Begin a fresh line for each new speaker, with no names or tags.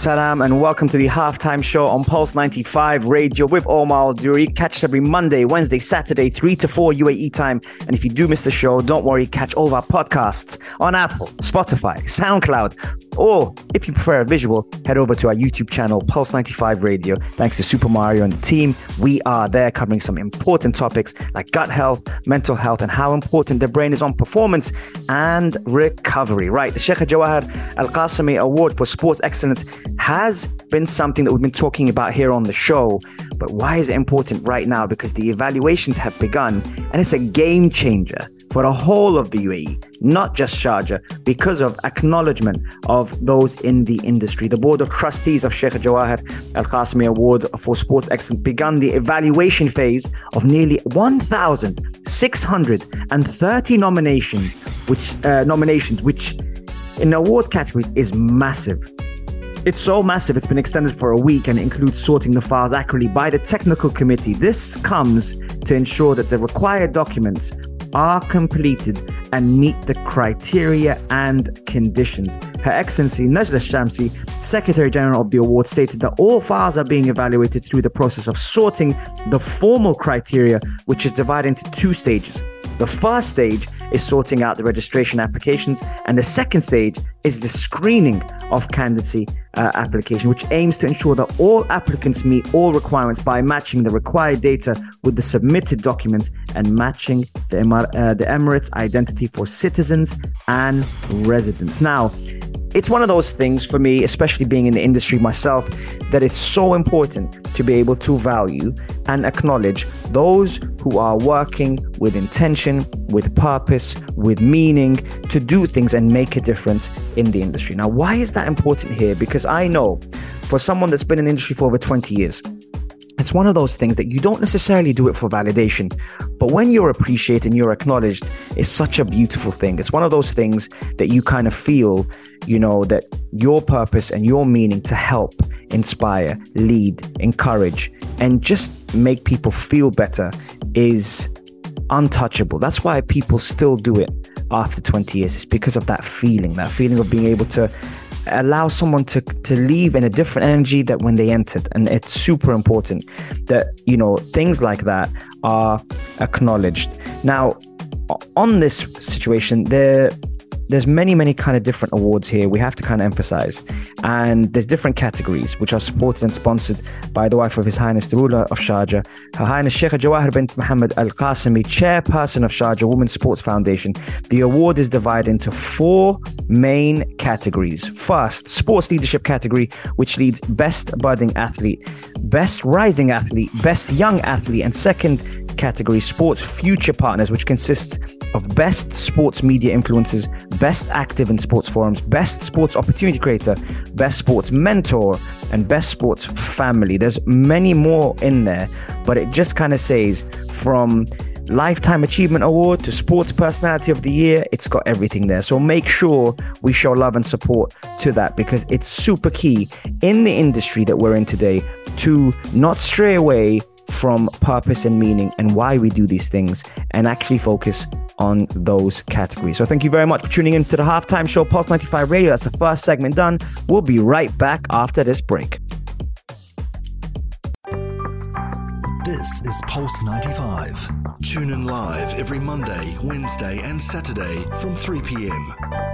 Salam and welcome to the halftime show on Pulse 95 Radio with Omar Duri. Catch us every Monday, Wednesday, Saturday, 3 to 4 UAE time. And if you do miss the show, don't worry, catch all of our podcasts on Apple, Spotify, SoundCloud, or if you prefer a visual, head over to our YouTube channel, Pulse 95 Radio. Thanks to Super Mario and the team, we are there covering some important topics like gut health, mental health, and how important the brain is on performance and recovery. Right, the Sheikh Jawaher Al Qasimi Award for Sports Excellence has been something that we've been talking about here on the show. But why is it important right now? Because the evaluations have begun and it's a game changer for the whole of the UAE, not just Sharjah, because of acknowledgement of those in the industry. The Board of Trustees of Sheikh Jawaher Al Qasimi Award for Sports Excellence began the evaluation phase of nearly 1,630 nominations, which uh, nominations, which in award categories is massive. It's so massive, it's been extended for a week and includes sorting the files accurately by the technical committee. This comes to ensure that the required documents are completed and meet the criteria and conditions. Her Excellency Najla Shamsi, Secretary General of the award, stated that all files are being evaluated through the process of sorting the formal criteria, which is divided into two stages. The first stage is sorting out the registration applications, and the second stage is the screening of candidacy uh, application, which aims to ensure that all applicants meet all requirements by matching the required data with the submitted documents and matching the, Emir- uh, the Emirates identity for citizens and residents. Now, it's one of those things for me, especially being in the industry myself, that it's so important to be able to value and acknowledge those who are working with intention, with purpose, with meaning to do things and make a difference in the industry. Now, why is that important here? Because I know for someone that's been in the industry for over 20 years, it's one of those things that you don't necessarily do it for validation, but when you're appreciated and you're acknowledged, it's such a beautiful thing. It's one of those things that you kind of feel, you know, that your purpose and your meaning to help, inspire, lead, encourage, and just make people feel better is untouchable. That's why people still do it after 20 years. It's because of that feeling, that feeling of being able to allow someone to to leave in a different energy that when they entered. And it's super important that you know things like that are acknowledged. Now on this situation there there's many many kind of different awards here we have to kind of emphasize. And there's different categories which are supported and sponsored by the wife of his highness the ruler of sharjah her highness sheikh jawaher bint muhammad al qasimi chairperson of sharjah women's sports foundation. The award is divided into four main categories. First sports leadership category which leads best budding athlete best rising athlete best young athlete. And second category sports future partners which consists of best sports media influencers, best active in sports forums, best sports opportunity creator, best sports mentor, and best sports family. There's many more in there, but it just kind of says from Lifetime Achievement Award to Sports Personality of the Year, it's got everything there. So make sure we show love and support to that because it's super key in the industry that we're in today to not stray away from purpose and meaning and why we do these things and actually focus on those categories. So thank you very much for tuning in to the halftime show, Pulse 95 Radio. That's the first segment done. We'll be right back after this break.
This is Pulse 95. Tune in live every Monday, Wednesday, and Saturday from 3 p.m.